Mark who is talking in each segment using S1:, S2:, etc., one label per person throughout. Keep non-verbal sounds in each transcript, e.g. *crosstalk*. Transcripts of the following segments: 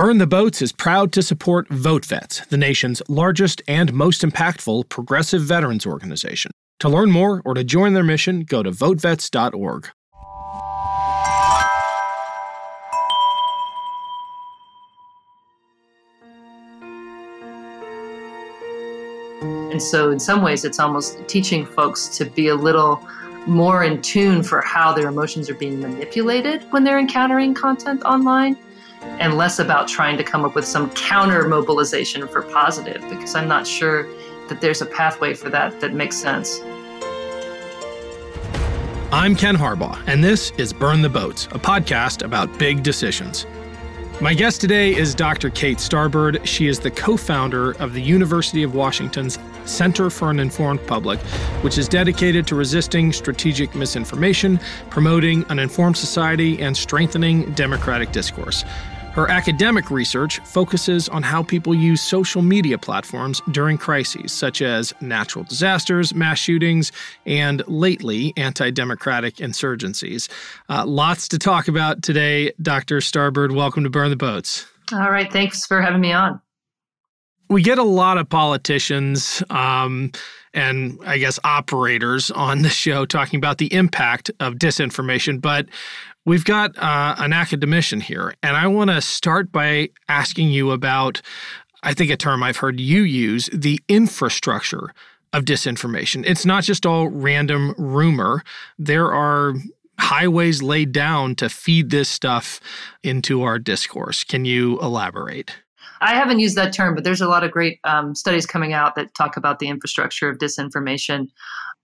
S1: Burn the Boats is proud to support VoteVets, the nation's largest and most impactful progressive veterans organization. To learn more or to join their mission, go to votevets.org.
S2: And so, in some ways, it's almost teaching folks to be a little more in tune for how their emotions are being manipulated when they're encountering content online and less about trying to come up with some counter mobilization for positive because I'm not sure that there's a pathway for that that makes sense.
S1: I'm Ken Harbaugh, and this is Burn the Boats, a podcast about big decisions. My guest today is Dr. Kate Starbird. She is the co founder of the University of Washington's Center for an Informed Public, which is dedicated to resisting strategic misinformation, promoting an informed society, and strengthening democratic discourse. Her academic research focuses on how people use social media platforms during crises such as natural disasters, mass shootings, and lately, anti democratic insurgencies. Uh, lots to talk about today. Dr. Starbird, welcome to Burn the Boats.
S2: All right. Thanks for having me on.
S1: We get a lot of politicians. Um, and I guess operators on the show talking about the impact of disinformation. But We've got uh, an academician here, and I want to start by asking you about, I think, a term I've heard you use the infrastructure of disinformation. It's not just all random rumor, there are highways laid down to feed this stuff into our discourse. Can you elaborate?
S2: I haven't used that term, but there's a lot of great um, studies coming out that talk about the infrastructure of disinformation.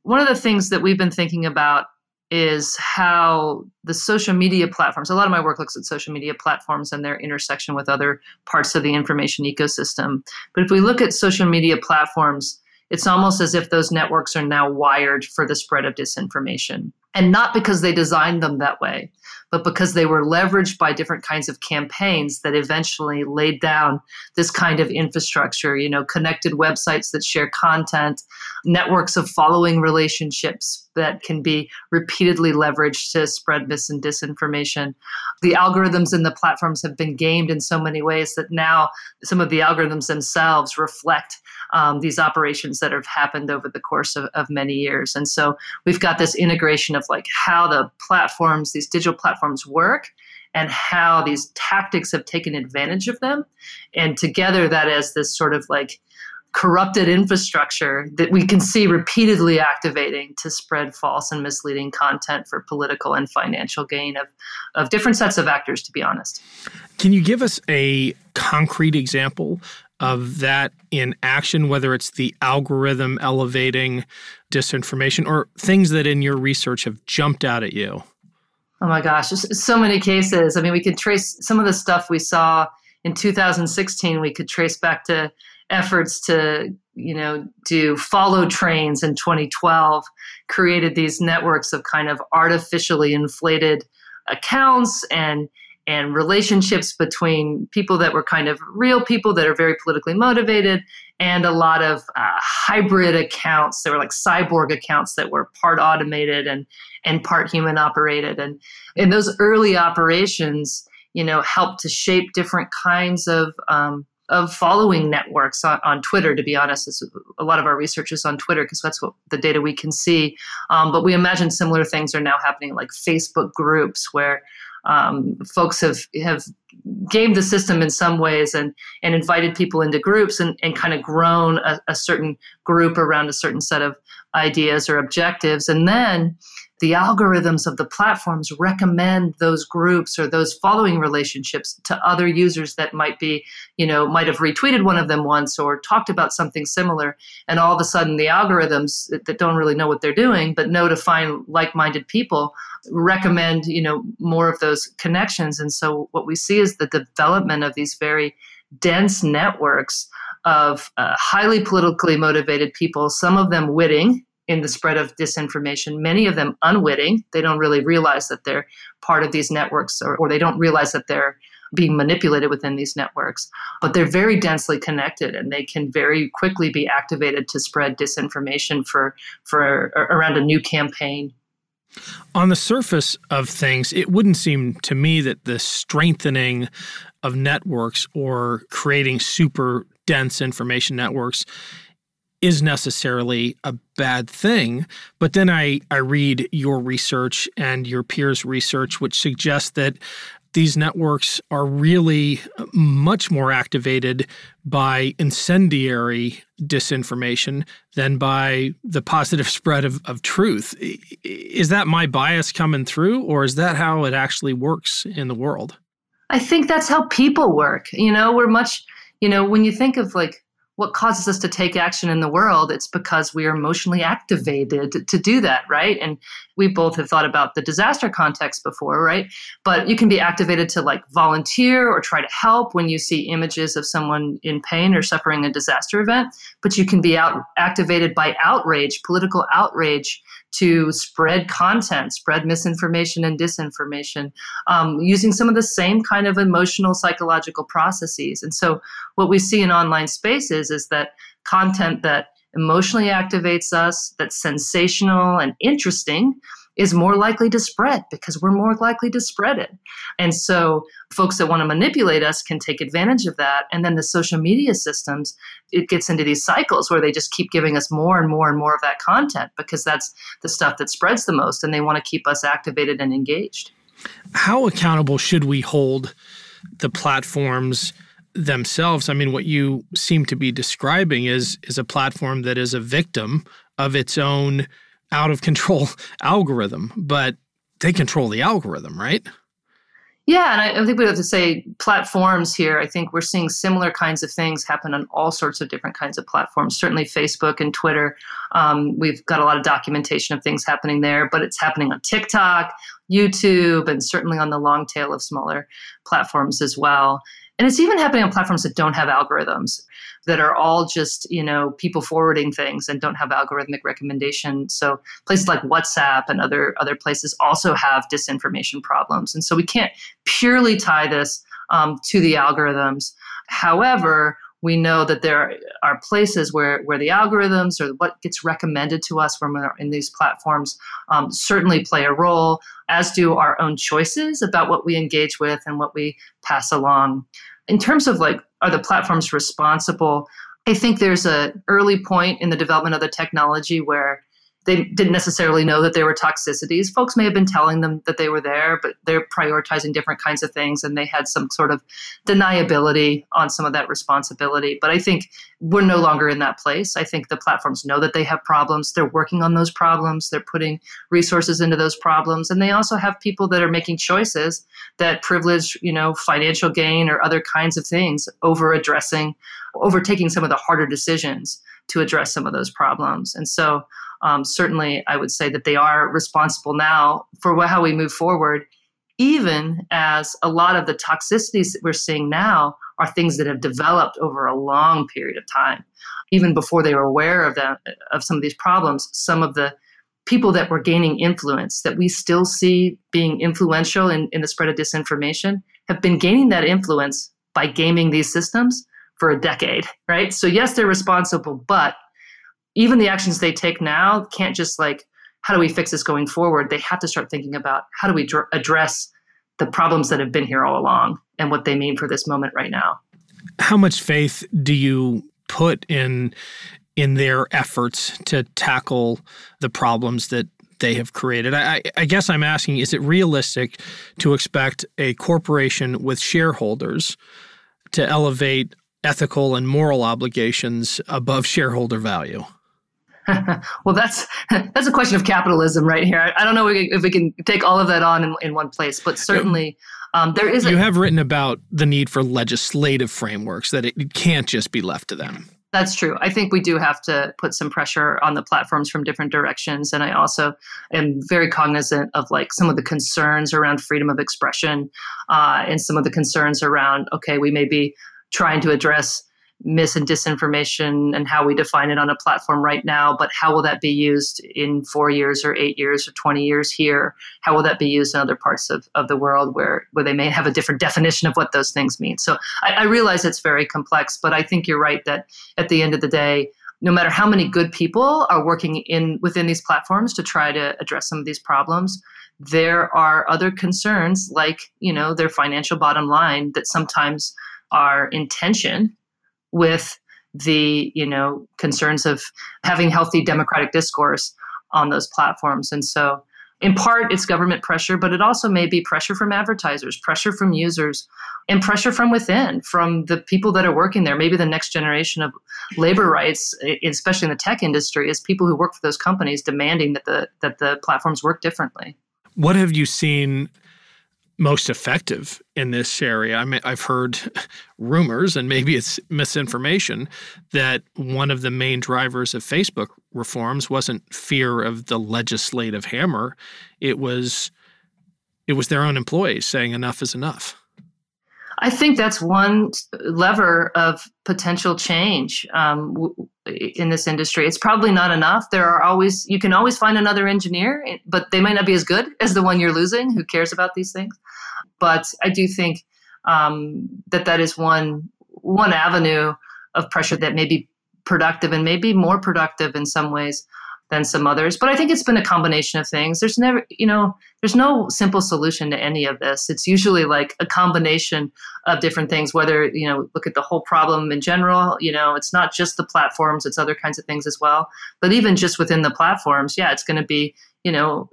S2: One of the things that we've been thinking about is how the social media platforms, a lot of my work looks at social media platforms and their intersection with other parts of the information ecosystem. But if we look at social media platforms, it's almost as if those networks are now wired for the spread of disinformation. And not because they designed them that way, but because they were leveraged by different kinds of campaigns that eventually laid down this kind of infrastructure, you know, connected websites that share content, networks of following relationships that can be repeatedly leveraged to spread mis and disinformation. The algorithms and the platforms have been gamed in so many ways that now some of the algorithms themselves reflect um, these operations that have happened over the course of, of many years. And so we've got this integration of like how the platforms, these digital platforms work and how these tactics have taken advantage of them. And together that as this sort of like corrupted infrastructure that we can see repeatedly activating to spread false and misleading content for political and financial gain of, of different sets of actors, to be honest.
S1: Can you give us a concrete example of that in action, whether it's the algorithm elevating disinformation or things that in your research have jumped out at you?
S2: Oh my gosh, so many cases. I mean, we could trace some of the stuff we saw in 2016, we could trace back to efforts to, you know, do follow trains in 2012, created these networks of kind of artificially inflated accounts and and relationships between people that were kind of real people that are very politically motivated and a lot of uh, hybrid accounts that were like cyborg accounts that were part automated and and part human operated. And in those early operations you know helped to shape different kinds of um, of following networks on, on Twitter, to be honest. a lot of our research is on Twitter because that's what the data we can see. Um, but we imagine similar things are now happening like Facebook groups where um, folks have have gamed the system in some ways and and invited people into groups and, and kind of grown a, a certain group around a certain set of ideas or objectives and then the algorithms of the platforms recommend those groups or those following relationships to other users that might be, you know, might have retweeted one of them once or talked about something similar. And all of a sudden, the algorithms that don't really know what they're doing, but know to find like minded people, recommend, you know, more of those connections. And so what we see is the development of these very dense networks of uh, highly politically motivated people, some of them witting in the spread of disinformation, many of them unwitting. They don't really realize that they're part of these networks or, or they don't realize that they're being manipulated within these networks. But they're very densely connected and they can very quickly be activated to spread disinformation for, for around a new campaign.
S1: On the surface of things, it wouldn't seem to me that the strengthening of networks or creating super dense information networks is necessarily a bad thing. But then I, I read your research and your peers' research, which suggests that these networks are really uh, much more activated by incendiary disinformation than by the positive *laughs* spread of, of truth. Is that my bias coming through, or is that how it actually works in the world?
S2: I think that's how people work. You know, we're much, you know, when you think of like what causes us to take action in the world it's because we are emotionally activated to do that right? And we both have thought about the disaster context before right? But you can be activated to like volunteer or try to help when you see images of someone in pain or suffering a disaster event but you can be out activated by outrage political outrage to spread content, spread misinformation and disinformation, um, using some of the same kind of emotional psychological processes. And so, what we see in online spaces is that content that emotionally activates us, that's sensational and interesting, is more likely to spread because we're more likely to spread it. And so folks that want to manipulate us can take advantage of that. And then the social media systems, it gets into these cycles where they just keep giving us more and more and more of that content because that's the stuff that spreads the most and they want to keep us activated and engaged.
S1: How accountable should we hold the platforms? themselves i mean what you seem to be describing is is a platform that is a victim of its own out of control *laughs* algorithm, but they control the algorithm, right?
S2: Yeah, and I, I, think we have to say platforms here. I think we're seeing similar kinds of things happen on all sorts of different kinds of platforms. Certainly, Facebook and Twitter. Um, we've got a lot of documentation of things happening there, but it's happening on TikTok, YouTube, and certainly on the long tail of smaller platforms as well. And it's even happening on platforms that don't have algorithms, that are all just, you know, people forwarding things and don't have algorithmic recommendation. So places like WhatsApp and other other places also have disinformation problems. And so we can't purely tie this um, to the algorithms. However, we know that there are places where, where the algorithms or what gets recommended to us when we're in these platforms um, certainly play a role, as do our own choices about what we engage with and what we pass along. In terms of like, are the platforms responsible? I think there's an early point in the development of the technology where they didn't necessarily know that there were toxicities. Folks may have been telling them that they were there, but they're prioritizing different kinds of things and they had some sort of deniability on some of that responsibility. But I think we're no longer in that place. I think the platforms know that they have problems. They're working on those problems. They're putting resources into those problems. And they also have people that are making choices that privilege, you know, financial gain or other kinds of things over addressing, overtaking some of the harder decisions to address some of those problems. And so um, certainly I would say that they are responsible now for how we move forward, even as a lot of the toxicities that we're seeing now are things that have developed over a long period of time. Even before they were aware of that, of some of these problems, some of the people that were gaining influence that we still see being influential in, in the spread of disinformation have been gaining that influence by gaming these systems for a decade, right? So yes, they're responsible, but even the actions they take now can't just like how do we fix this going forward they have to start thinking about how do we dr- address the problems that have been here all along and what they mean for this moment right now
S1: how much faith do you put in in their efforts to tackle the problems that they have created. I, I, guess I'm asking is it realistic to expect a corporation with shareholders to elevate ethical and moral obligations above shareholder value? *laughs*
S2: well, that's *laughs* that's a question of capitalism right here. I don't know if we can take all of that on in, in one place, but certainly um, there is.
S1: You have written about the need for legislative frameworks that it, it can't just be left to them.
S2: That's true. I think we do have to put some pressure on the platforms from different directions, and I also am very cognizant of like some of the concerns around freedom of expression, uh, and some of the concerns around okay, we may be trying to address mis and disinformation and how we define it on a platform right now, but how will that be used in four years or eight years or 20 years here? How will that be used in other parts of, of the world where, where they may have a different definition of what those things mean? So I, I realize it's very complex, but I think you're right that at the end of the day, no matter how many good people are working in within these platforms to try to address some of these problems, there are other concerns like, you know, their financial bottom line that sometimes are in tension with the, you know, concerns of having healthy democratic discourse on those platforms. And so in part it's government pressure but it also may be pressure from advertisers pressure from users and pressure from within from the people that are working there maybe the next generation of labor rights especially in the tech industry is people who work for those companies demanding that the that the platforms work differently
S1: what have you seen most effective in this area. I mean, I've heard *laughs* rumors, and maybe it's misinformation, that one of the main drivers of Facebook reforms wasn't fear of the legislative hammer; it was it was their own employees saying enough is enough.
S2: I think that's one lever of potential change um, in this industry. It's probably not enough. There are always you can always find another engineer, but they might not be as good as the one you're losing who cares about these things. But I do think um, that that is one one avenue of pressure that may be productive and maybe more productive in some ways than some others. But I think it's been a combination of things. There's never, you know, there's no simple solution to any of this. It's usually like a combination of different things, whether, you know, look at the whole problem in general, you know, it's not just the platforms, it's other kinds of things as well. But even just within the platforms, yeah, it's going to be, you know,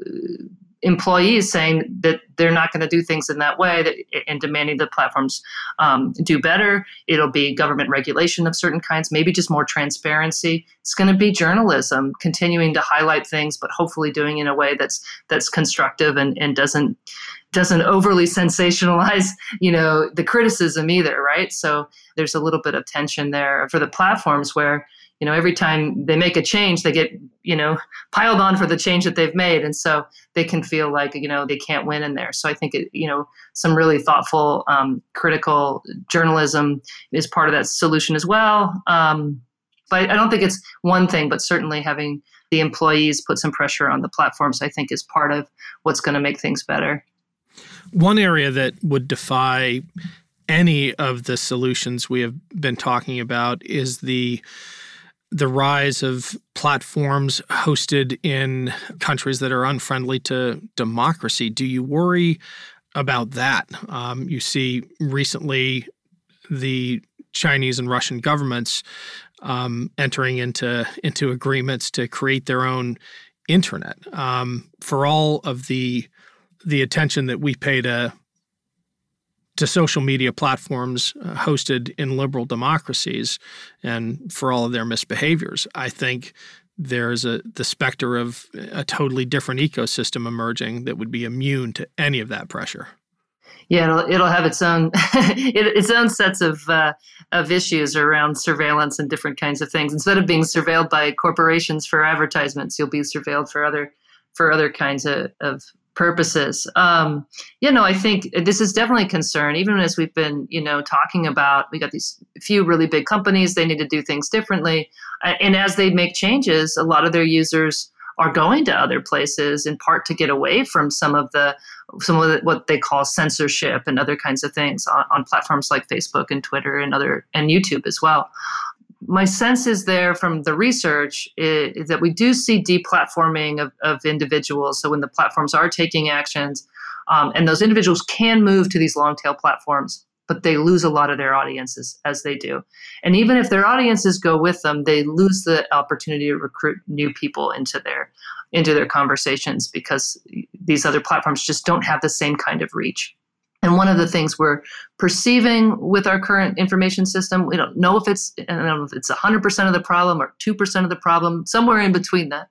S2: employees saying that they're not going to do things in that way that, and demanding the platforms um, do better. It'll be government regulation of certain kinds, maybe just more transparency. It's going to be journalism, continuing to highlight things, but hopefully doing in a way that's that's constructive and, and doesn't doesn't overly *laughs* sensationalize you know the criticism either right so there's a little bit of tension there for the platforms where you know every time they make a change they get you know piled on for the change that they've made. And so they can feel like you know they can't win in there. So i think it, you know some really thoughtful um, critical journalism is part of that solution as well. Um, but i don't think it's one thing but certainly having the employees put some pressure on the platforms i think is part of what's going to make things better.
S1: One area that would defy any of the solutions we have been talking about is the the rise of platforms hosted in countries that are unfriendly to democracy. Do you worry about that? Um, you see recently the Chinese and Russian governments um, entering into into agreements to create their own internet. Um, for all of the the attention that we pay to to social media platforms uh, hosted in liberal democracies and for all of their misbehaviors. I think there's a the specter of a totally different ecosystem emerging that would be immune to any of that pressure.
S2: Yeah, it'll, it'll have its own *laughs* its own sets of uh, of issues around surveillance and different kinds of things. Instead of being surveilled by corporations for advertisements, you'll be surveilled for other for other kinds of, of purposes. Um, you know, I think this is definitely a concern, even as we've been, you know, talking about, we got these few really big companies, they need to do things differently. And as they make changes, a lot of their users are going to other places in part to get away from some of the some of the, what they call censorship and other kinds of things on, on platforms like Facebook and Twitter and other and YouTube as well my sense is there from the research is, that we do see deplatforming of, of individuals. So when the platforms are taking actions, um, and those individuals can move to these long tail platforms, but they lose a lot of their audiences as they do. And even if their audiences go with them, they lose the opportunity to recruit new people into their into their conversations because these other platforms just don't have the same kind of reach. And one of the things we're perceiving with our current information system, we don't know if it's I don't know if it's 100% of the problem or 2% of the problem, somewhere in between that,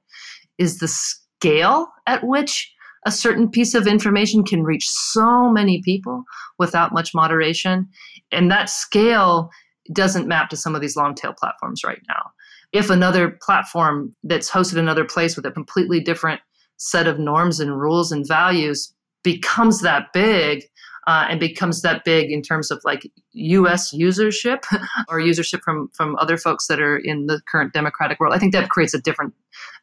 S2: is the scale at which a certain piece of information can reach so many people without much moderation. And that scale doesn't map to some of these long tail platforms right now. If another platform that's hosted another place with a completely different set of norms and rules and values becomes that big, uh, and becomes that big in terms of like U.S. usership *laughs* or usership from from other folks that are in the current democratic world, I think that creates a different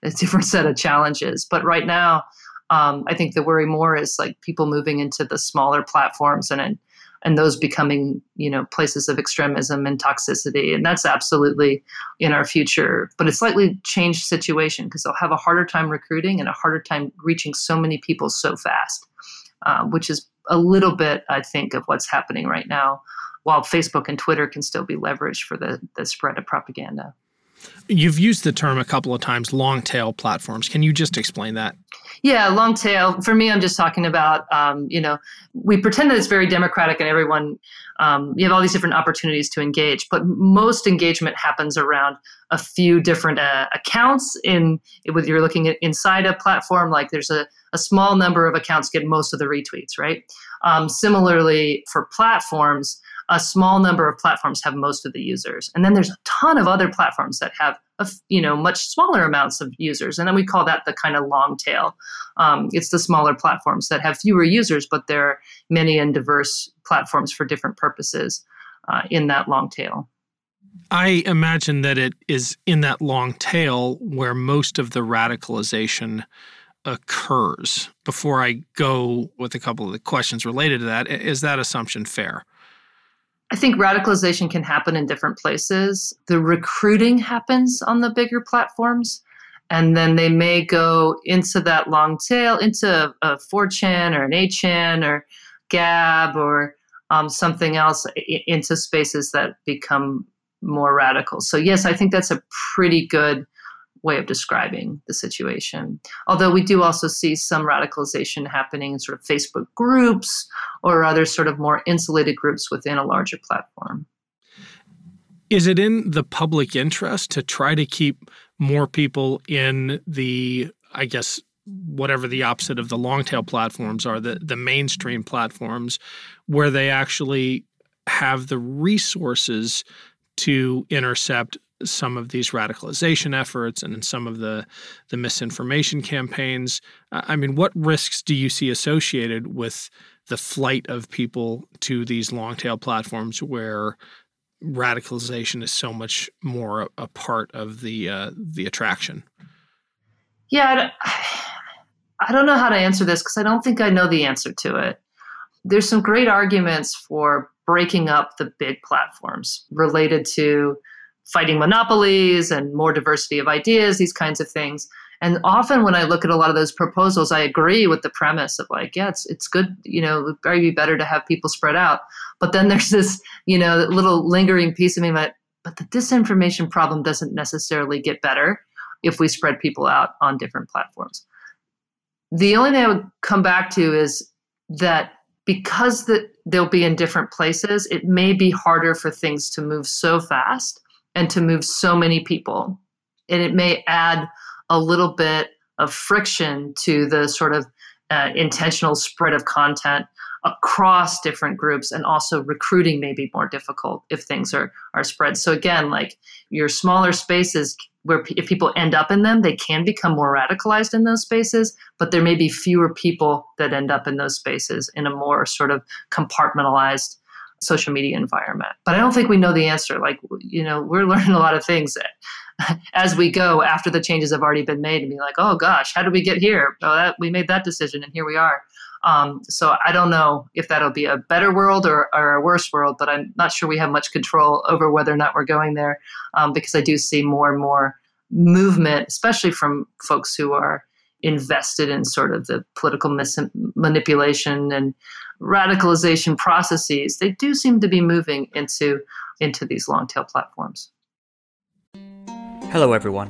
S2: a different set of challenges. But right now, um, I think the worry more is like people moving into the smaller platforms and and those becoming you know places of extremism and toxicity and that's absolutely in our future but a slightly changed situation because they'll have a harder time recruiting and a harder time reaching so many people so fast uh, which is a little bit i think of what's happening right now while facebook and twitter can still be leveraged for the, the spread of propaganda
S1: You've used the term a couple of times, long tail platforms. Can you just explain that?
S2: Yeah, long tail. For me, I'm just talking about, um, you know, we pretend that it's very democratic and everyone, um, you have all these different opportunities to engage, but most engagement happens around a few different uh, accounts. In whether you're looking at inside a platform, like there's a, a small number of accounts get most of the retweets, right? Um, similarly, for platforms, a small number of platforms have most of the users. And then there's a ton of other platforms that have a, you know much smaller amounts of users and then we call that the kind of long tail. Um, it's the smaller platforms that have fewer users but there are many and diverse platforms for different purposes uh, in that long tail.
S1: I imagine that it is in that long tail where most of the radicalization occurs. Before I go with a couple of the questions related to that, is that assumption fair?
S2: I think radicalization can happen in different places. The recruiting happens on the bigger platforms, and then they may go into that long tail, into a 4chan or an 8chan or Gab or um, something else, into spaces that become more radical. So, yes, I think that's a pretty good way of describing the situation. Although we do also see some radicalization happening in sort of Facebook groups or other sort of more insulated groups within a larger platform.
S1: Is it in the public interest to try to keep more people in the, I guess, whatever the opposite of the long tail platforms are, the, the mainstream platforms, where they actually have the resources to intercept some of these radicalization efforts and in some of the the misinformation campaigns. I mean, what risks do you see associated with the flight of people to these long tail platforms where radicalization is so much more a, a part of the uh, the attraction?
S2: Yeah, I don't know how to answer this because I don't think I know the answer to it. There's some great arguments for breaking up the big platforms related to fighting monopolies and more diversity of ideas, these kinds of things. And often when I look at a lot of those proposals, I agree with the premise of like, yeah, it's it's good, you know, it would be better to have people spread out. But then *laughs* there's this, you know, little lingering piece of me that, but the disinformation problem doesn't necessarily get better if we spread people out on different platforms. The only thing I would come back to is that because that they'll be in different places, it may be harder for things to move so fast and to move so many people. And it may add a little bit of friction to the sort of uh, intentional spread of content across different groups and also recruiting may be more difficult if things are are spread so again like your smaller spaces where if people end up in them they can become more radicalized in those spaces but there may be fewer people that end up in those spaces in a more sort of compartmentalized social media environment. But I don't think we know the answer. Like, you know, we're *laughs* learning a lot of things *laughs* as we go after the changes have already been made and be like, oh gosh, how did we get here? Oh, that we made that decision and here we are. Um, so I don't know if that'll be a better world or, or, a worse world, but I'm not sure we have much control over whether or not we're going there um, because I do see more and more movement, especially from folks who are invested in sort of the political mis- manipulation and radicalization processes, they do seem to be moving into into these long tail platforms.
S3: Hello everyone.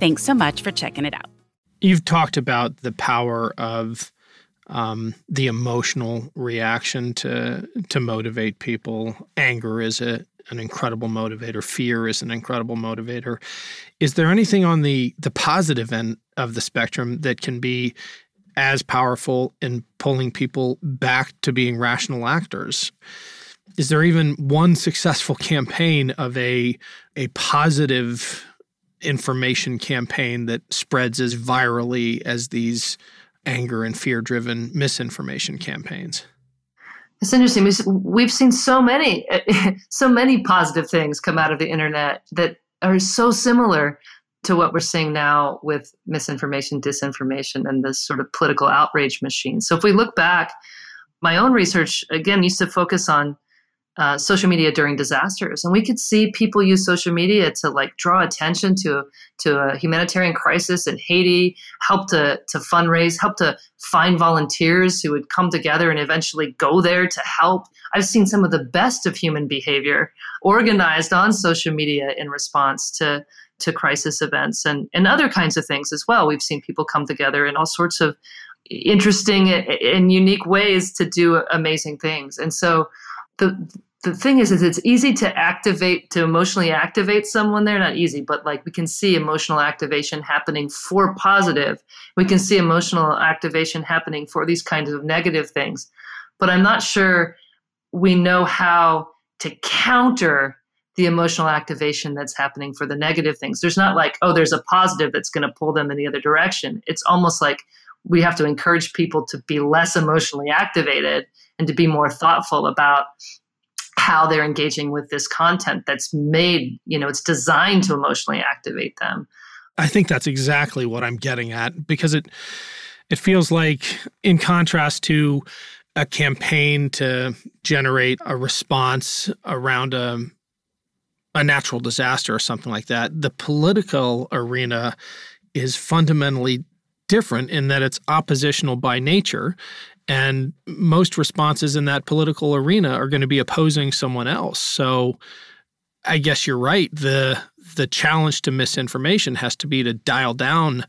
S4: Thanks so much for checking it out.
S1: You've talked about the power of um, the emotional reaction to to motivate people. Anger is a, an incredible motivator. Fear is an incredible motivator. Is there anything on the the positive end of the spectrum that can be as powerful in pulling people back to being rational actors? Is there even one successful *laughs* campaign of a a positive information campaign that spreads as virally as these anger and fear driven misinformation campaigns?
S2: It's interesting. We've seen so many, *laughs* so many positive things come out of the internet that are so similar to what we're seeing now with misinformation, disinformation, and this sort of political outrage machine. So if we look back, my own research again used to focus on uh, social media during disasters, and we could see people use social media to like draw attention to to a humanitarian crisis in Haiti, help to to fundraise, help to find volunteers who would come together and eventually go there to help. I've seen some of the best of human behavior organized on social media in response to to crisis events and and other kinds of things as well. We've seen people come together in all sorts of interesting and unique ways to do amazing things, and so the the thing is is it's easy to activate to emotionally activate someone they're not easy but like we can see emotional activation happening for positive. We can see emotional activation happening for these kinds of negative things. But i'm not sure we know how to counter the emotional activation that's happening for the negative things. There's not like oh there's a positive that's going to pull them in the other direction. It's almost like we have to encourage people to be less emotionally activated and to be more thoughtful about how they're engaging with this content that's made, you know, it's designed to emotionally activate them.
S1: I think that's exactly what I'm getting at because it it feels like in contrast to a campaign to generate a response around a a natural disaster or something like that, the political arena is fundamentally different in that it's oppositional by nature and most responses in that political arena are going to be opposing someone else. So I guess you're right. The the challenge to misinformation has to be to dial down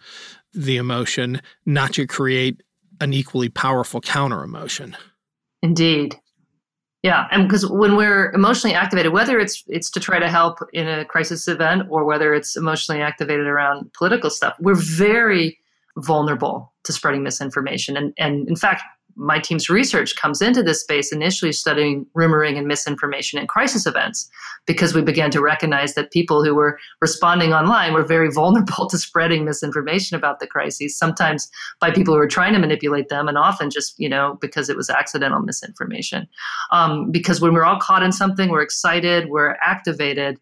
S1: the emotion, not to create an equally powerful counter emotion.
S2: Indeed. Yeah, and because when we're emotionally activated, whether it's it's to try to help in a crisis event or whether it's emotionally activated around political stuff, we're very vulnerable to spreading misinformation. And and in fact, my team's research comes into this space initially studying rumoring and misinformation in crisis events because we began to recognize that people who were responding online were very *laughs* vulnerable to spreading misinformation about the crises sometimes by people who were trying to manipulate them and often just you know because it was accidental misinformation. Um, because when we're all caught in something we're excited we're activated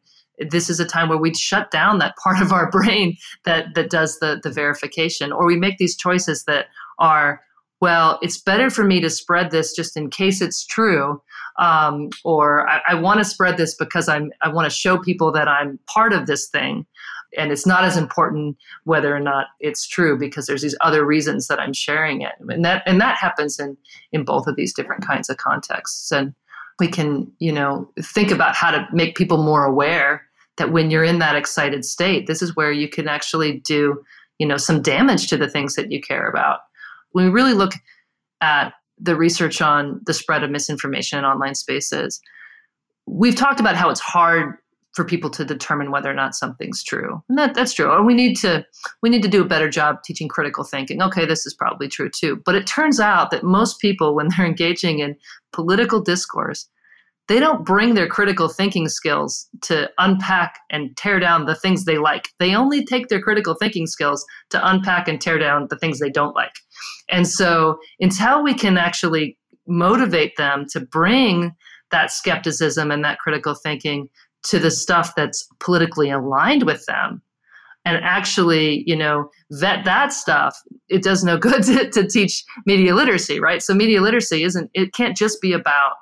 S2: this is a time where we shut down that *laughs* part of our brain that that does the the verification or we make these choices that are well, it's better for me to spread this just in case it's true. Um, or I, I want to spread this because I'm I want to show people that I'm part of this thing. And it's not as important whether or not it's true because there's these other reasons that I'm sharing it. And that and that happens in in both of these different kinds of contexts. And we can, you know, think about how to make people more aware that when you're in that excited state, this is where you can actually do, you know, some damage to the things that you care about when we really look at the research on the spread of misinformation in online spaces, we've talked about how it's hard for people to determine whether or not something's true. And that, that's true. Or we need to we need to do a better job teaching critical thinking. Okay, this is probably true too. But it turns out that most people, when they're *laughs* engaging in political discourse, they don't bring their critical thinking skills to unpack and tear down the things they like. They only take their critical thinking skills to unpack and tear down the things they don't like. And so, until we can actually motivate them to bring that skepticism and that critical thinking to the stuff that's politically aligned with them, and actually, you know, vet that stuff, it does no *laughs* good to, to teach media literacy, right? So, media literacy isn't, it can't just be about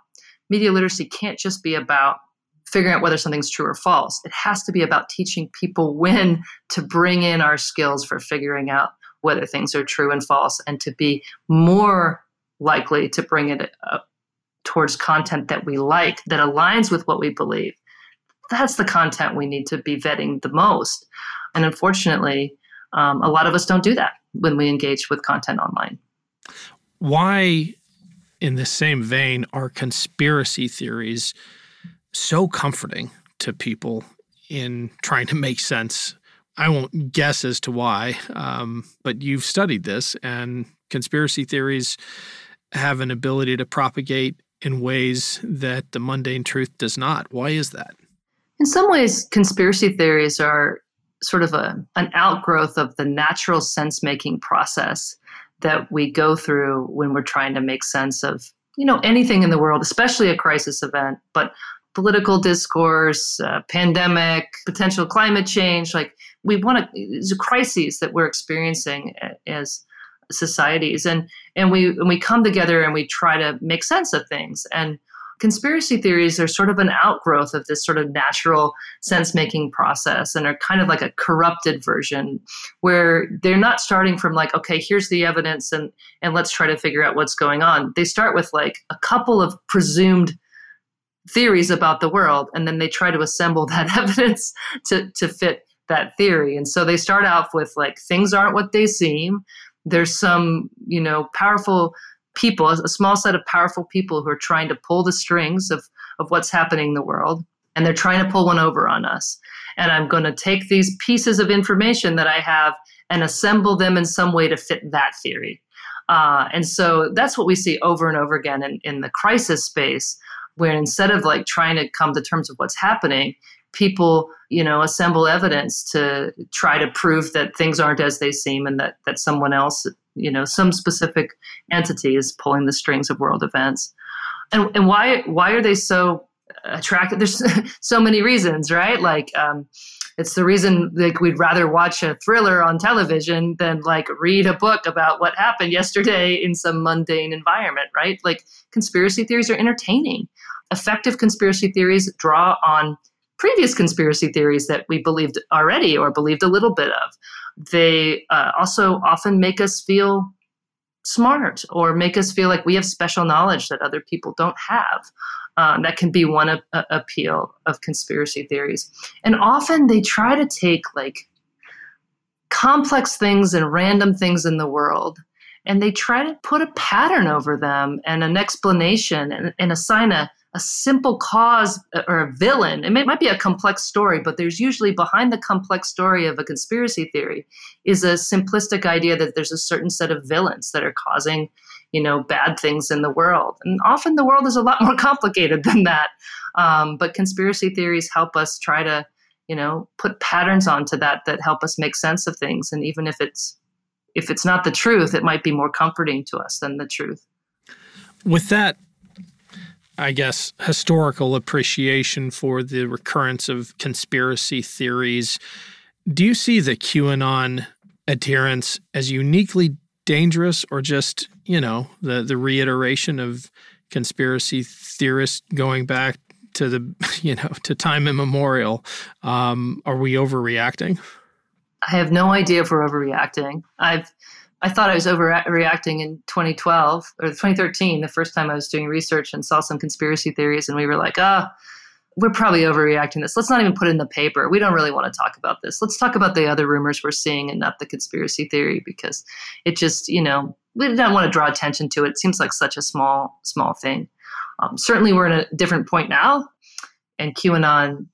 S2: media literacy can't just be about figuring out whether something's true or false. It has to be about teaching people when to bring in our skills for figuring out whether things are true and false and to be more likely to bring it uh, towards content that we like, that aligns with what we believe, that's the content we need to be vetting the most. And unfortunately, um, a lot of us don't do that when we engage with content online.
S1: Why, in the same vein, are conspiracy theories so comforting to people in trying to make sense? I won't guess as to why, um, but you've studied this, and conspiracy theories have an ability to propagate in ways that the mundane truth does not. Why is that?
S2: In some ways, conspiracy theories are sort of a, an outgrowth of the natural sense making process that we go through when we're trying to make sense of you know anything in the world especially a crisis event but political discourse uh, pandemic potential climate change like we want to a crises that we're experiencing as societies. And and we and we come together and we try to make sense of things. And conspiracy theories are sort of an outgrowth of this sort of natural sense making process and are kind of like a corrupted version where they're not starting from like okay here's the evidence and and let's try to figure out what's going on. They start with like a couple of presumed theories about the world and then they try to assemble *laughs* that evidence to to fit that theory. And so they start out with like things aren't what they seem. There's some you know powerful people, a small set of powerful people who are trying to pull the strings of, of what's happening in the world. And they're trying to pull one over on us. And I'm going to take these pieces of information that I have and assemble them in some way to fit that theory. Uh, and so that's what we see over and over again in, in the crisis space, where instead of like trying to come to terms with what's happening, people you know assemble evidence to try to prove that things aren't as they seem and that that someone else you know some specific entity is pulling the strings of world events. And and why why are they so attracted there's *laughs* so many reasons right? Like um, it's the reason like we'd rather watch a thriller on television than like read a book about what happened yesterday in some mundane environment right? Like conspiracy theories are entertaining. Effective conspiracy theories draw on previous conspiracy theories that we believed already or believed a little bit of they uh, also often make us feel smart or make us feel like we have special knowledge that other people don't have. Um, that can be one a- appeal of conspiracy theories. And often they try to take like complex things and random things in the world and they try to put a pattern over them and an explanation and, and assign a, a simple cause uh, or a villain. It, may, it might be a complex story, but there's usually behind the complex story of a conspiracy theory is a simplistic idea that there's a certain set of villains that are causing, you know, bad things in the world. And often the world is a lot *laughs* more complicated than that. Um, but conspiracy theories help us try to, you know, put patterns onto that that help us make sense of things. And even if it's if it's not the truth, it might be more comforting to us than the truth.
S1: With that I guess, historical appreciation for the recurrence of conspiracy theories. Do you see the QAnon adherents as uniquely dangerous or just, you know, the, the reiteration of conspiracy theorists going back to the, *laughs* you know, to time immemorial? Um, are we overreacting?
S2: I have no idea if we're overreacting. I've I thought I was overreacting in 2012 or 2013, the first time I was doing research and saw some conspiracy theories, and we were like, ah, oh, we're probably overreacting this. Let's not even put it in the paper. We don't really want to talk about this. Let's talk about the other rumors we're seeing and not the conspiracy theory because it just, you know, we don't want to draw attention to it. It seems like such a small, small thing. Um, certainly, we're in a different point now, and QAnon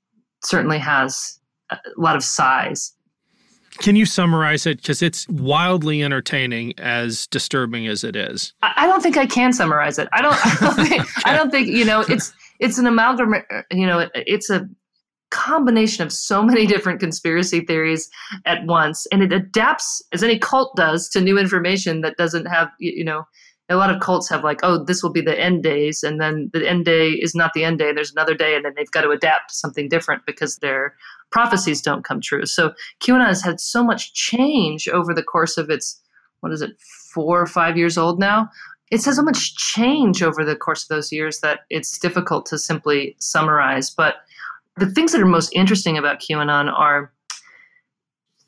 S2: certainly has a lot of size
S1: can you summarize it? Because it's wildly entertaining, as disturbing as it is.
S2: I don't think I can summarize it. I don't. I don't think. *laughs* I don't think you know. It's it's an amalgam. Uh, you know, it's a combination of so many different conspiracy theories at once, and it adapts as any cult does to new information that doesn't have you know a lot of cults have like, oh, this will be the end days, and then the end day is not the end day. There's another day, and then they've got to adapt to something different because their prophecies don't come true. So QAnon has had so much change over the course of its what is it, four or five years old now. It's had so much change over the course of those years that it's difficult to simply summarize. But the things that are most interesting about QAnon are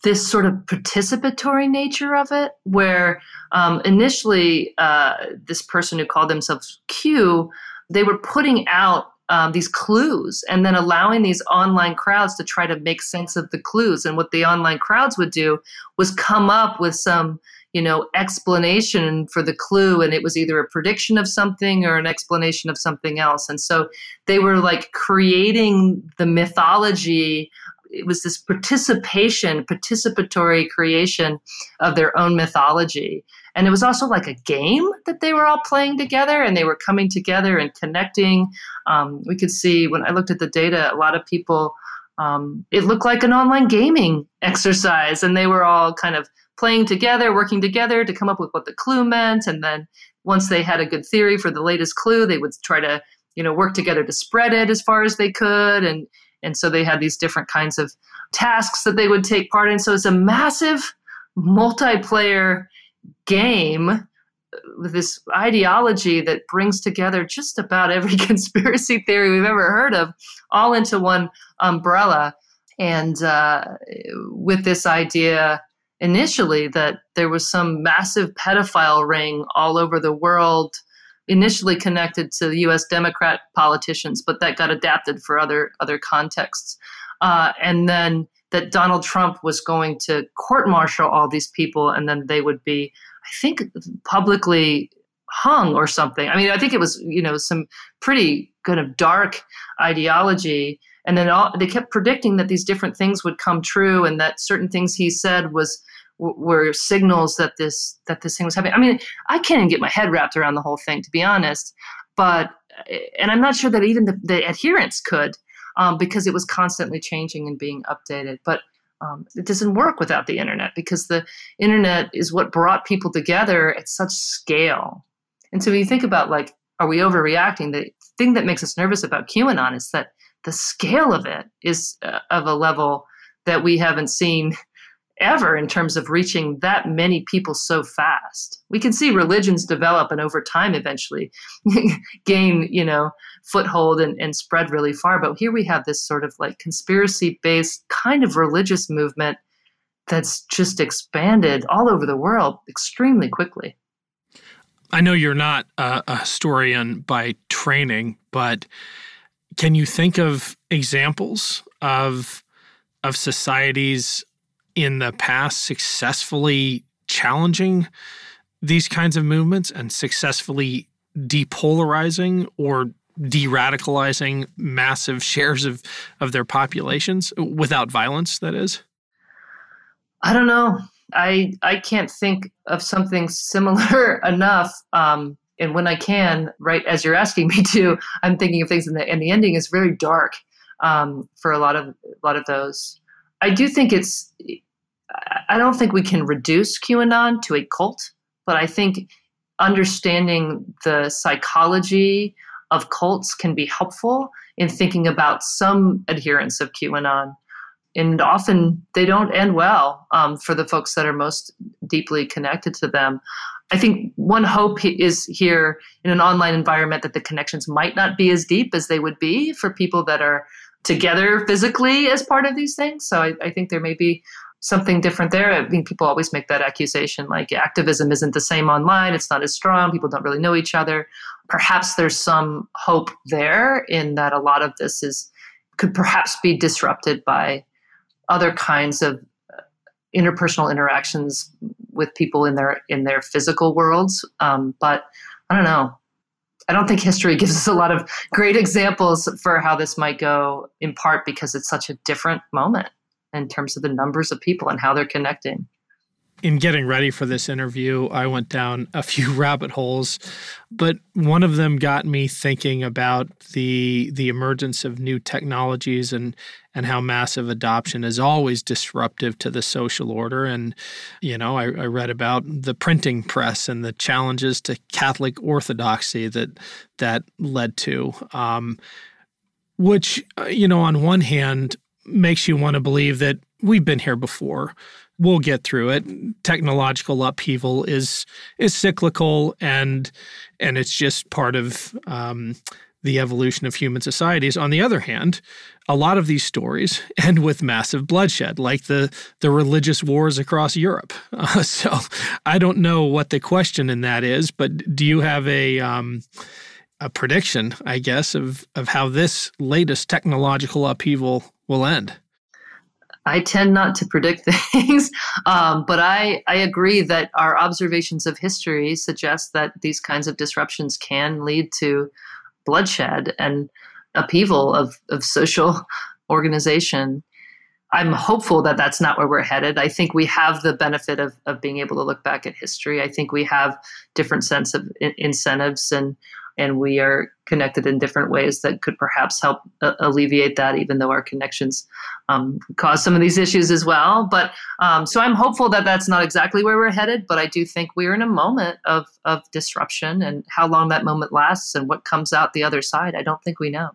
S2: this sort of participatory nature of it, where um, initially uh, this person who called themselves Q they were putting out um, these clues and then allowing these online crowds to try to make sense of the clues. And what the online crowds would do was come up with some, you know, explanation for the clue. And it was either a prediction of something or an explanation of something else. And so they were like creating the mythology it was this participation, participatory creation of their own mythology. And it was also like a game that they were all playing together and they were coming together and connecting. Um, we could see when I looked at the data, a lot of people, um, it looked like an online gaming exercise. And they were all kind of playing together, working together to come up with what the clue meant. And then once they had a good theory for the latest clue, they would try to, you know, work together to spread it as far as they could. And and so they had these different kinds of tasks that they would take part in. So it's a massive multiplayer game with this ideology that brings together just about every *laughs* conspiracy theory we've ever heard of, all into one umbrella. And uh, with this idea initially that there was some massive pedophile ring all over the world, initially connected to the U.S. Democrat politicians, but that got adapted for other other contexts. Uh, and then that Donald Trump was going to court martial all these people, and then they would be I think publicly hung or something. I mean, I think it was you know some pretty kind of dark ideology, and then all, they kept predicting that these different things would come true, and that certain things he said was were signals that this that this thing was happening. I mean, I can't even get my head wrapped around the whole thing, to be honest. But and I'm not sure that even the, the adherents could, um, because it was constantly changing and being updated. But um, it doesn't work without the internet because the internet is what brought people together at such scale. And so when you think about like, are we overreacting? The thing that makes us nervous about QAnon is that the scale of it is uh, of a level that we haven't seen ever in terms of reaching that many people so fast. We can see religions develop and over time eventually *laughs* gain, you know, foothold and, and spread really far. But here we have this sort of like conspiracy based kind of religious movement that's just expanded all over the world extremely quickly.
S1: I know you're not a, a historian by training, but can you think of examples of of societies in the past successfully challenging these kinds of movements and successfully depolarizing or de-radicalizing massive *laughs* shares of, of their populations without violence that is?
S2: I don't know. I i can't think of something similar *laughs* enough um, and when i can right as you're asking me to i'm thinking of things and the, and the ending is very dark um, for a lot of a lot of those. I do think it's I don't think we can reduce QAnon to a cult, but I think understanding the psychology of cults can be helpful in thinking about some adherents of QAnon. And often they don't end well um, for the folks that are most deeply connected to them. I think one hope is here in an online environment that the connections might not be as deep as they would be for people that are together physically as part of these things. So I, I think there may be something different there. I mean, people always make that accusation like activism isn't the same online, it's not as strong, people don't really know each other. Perhaps there's some hope there in that a lot of this is could perhaps be disrupted by other kinds of uh, interpersonal interactions with people in their in their physical worlds. Um, but I don't know. I don't think history *laughs* gives us a lot of great examples for how this might go, in part because it's such a different moment in terms of the numbers of people and how they're connecting.
S1: In getting ready for this interview, I went down a few *laughs* rabbit holes, but one of them got me thinking about the the emergence of new technologies and and how massive adoption is always disruptive to the social order. And you know, I, I read about the printing press and the challenges to Catholic orthodoxy that that led to. Um, which uh, you know, on one hand, makes you want to believe that we've been here before. We'll get through it. Technological upheaval is is cyclical, and and it's just part of um, the evolution of human societies. On the other hand, a lot of these stories *laughs* end with massive bloodshed, like the the religious wars across Europe. Uh, *laughs* so I don't know what the question in that is, but do you have a um, a prediction, I guess, of of how this latest technological upheaval will end.
S2: I tend not to predict *laughs* things, um, but I, I agree that our observations of history suggest that these kinds of disruptions can lead to bloodshed and upheaval of, of social *laughs* organization. I'm hopeful that that's not where we're headed. I think we have the benefit of, of being able to look back at history. I think we have different sense of in- incentives and and we are connected in different ways that could perhaps help uh, alleviate that, even though our connections um, cause some of these issues as well. But um, so I'm hopeful that that's not exactly where we're headed, but I do think we're in a moment of, of disruption and how long that moment lasts and what comes out the other side, I don't think we know.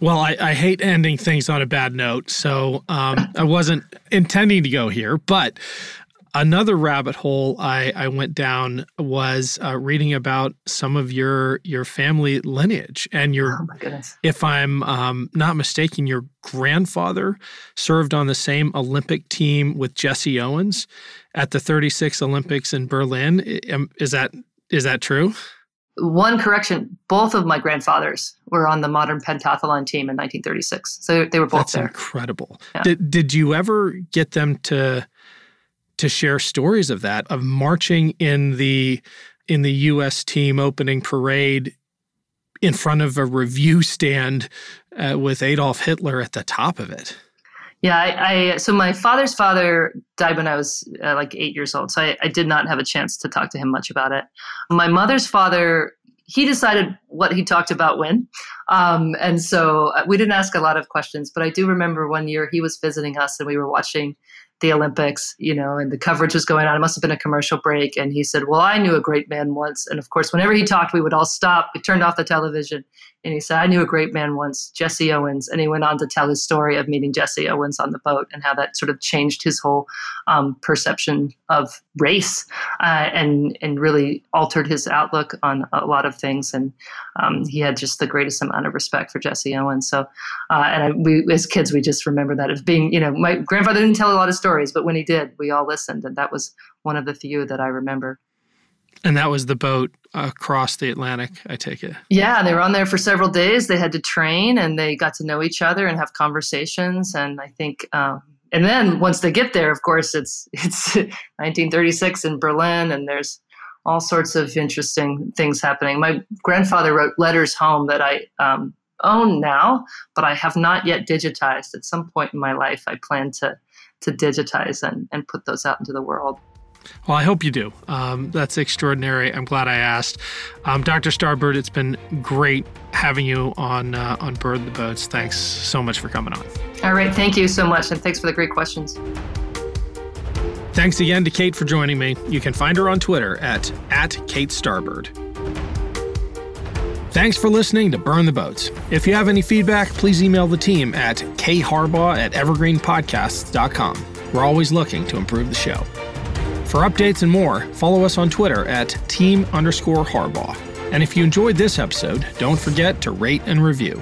S1: Well, I, I hate ending things on a bad note, so um, I wasn't intending to go here, but Another rabbit hole I, I went down was uh, reading about some of your your family lineage and your.
S2: Oh my goodness!
S1: If I'm um, not mistaken, your grandfather served on the same Olympic team with Jesse Owens at the 36 Olympics in Berlin. Is that is that true?
S2: One correction: both of my grandfathers were on the modern pentathlon team in 1936, so they were both
S1: That's
S2: there.
S1: incredible. Yeah. Did did you ever get them to? To share stories of that, of marching in the in the U.S. team opening parade in front of a review stand uh, with Adolf Hitler at the top of it.
S2: Yeah, I, I, so my father's father died when I was uh, like eight years old, so I, I, did not have a chance to talk to him much about it. My mother's father, he decided what he talked about when, um, and so uh, we didn't ask a lot of questions. But I do remember one year he was visiting us, and we were watching the Olympics, you know, and the coverage was going on. It must have been a commercial break. And he said, Well, I knew a great man once. And of course, whenever he talked, we would all stop. We turned off the television and he said, I knew a great man once, Jesse Owens. And he went on to tell his story of meeting Jesse Owens on the boat and how that sort of changed his whole um, perception of race uh, and, and really altered his outlook on a lot of things. And um, he had just the greatest amount of respect for Jesse Owens. So, uh, and I, we, as kids, we just remember that of being, you know, my grandfather didn't tell a lot of stories, but when he did, we all listened. And that was one of the few that I remember.
S1: And that was the boat across the Atlantic, I take it.
S2: Yeah, they were on there for several days. They had to train and they got to know each other and have conversations. And I think, um, and then once they get there, of course, it's *laughs* it's 1936 in Berlin, and there's all sorts of interesting things happening. My grandfather wrote letters home that I um, own now, but I have not yet digitized. At some point in my life, I plan to to digitize and, and put those out into the world.
S1: Well, I hope you do. Um, that's extraordinary. I'm glad I asked. Um, Dr. Starbird, it's been great having you on uh, on Burn the Boats. Thanks so much for coming on.
S2: All right, thank you so much, and thanks for the great questions.
S1: Thanks again to Kate for joining me. You can find her on Twitter at, at Kate Starbird. Thanks for listening to Burn the Boats. If you have any feedback, please email the team at kharbaugh at evergreenpodcasts.com. We're always looking to improve the show. For updates and more, follow us on Twitter at team underscore Harbaugh. And if you enjoyed this episode, don't forget to rate and review.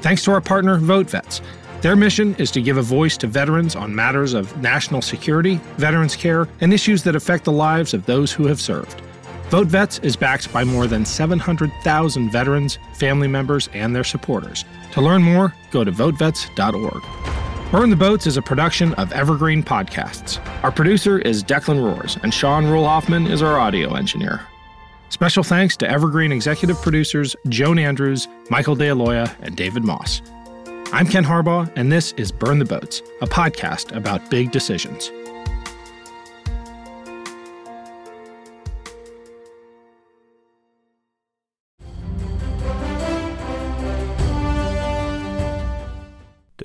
S1: Thanks to our partner, VoteVets. Their mission is to give a voice to veterans on matters of national security, veterans care, and issues that affect the lives of those who have served. VoteVets is backed by more than 700,000 veterans, family members, and their supporters. To learn more, go to votevets.org. Burn the Boats is a production of Evergreen Podcasts. Our producer is Declan Roars, and Sean Rule Hoffman is our audio engineer. Special thanks to Evergreen executive producers Joan Andrews, Michael DeAloia, and David Moss. I'm Ken Harbaugh, and this is Burn the Boats, a podcast about big decisions.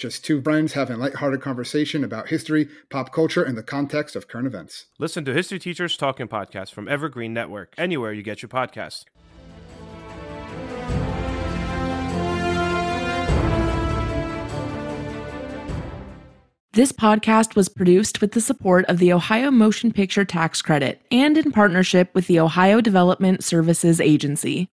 S5: Just two friends having lighthearted conversation about history, pop culture, and the context of current events.
S6: Listen to History Teachers Talking Podcast from Evergreen Network, anywhere you get your podcast.
S7: This podcast was produced with the support of the Ohio Motion Picture Tax Credit and in partnership with the Ohio Development Services Agency.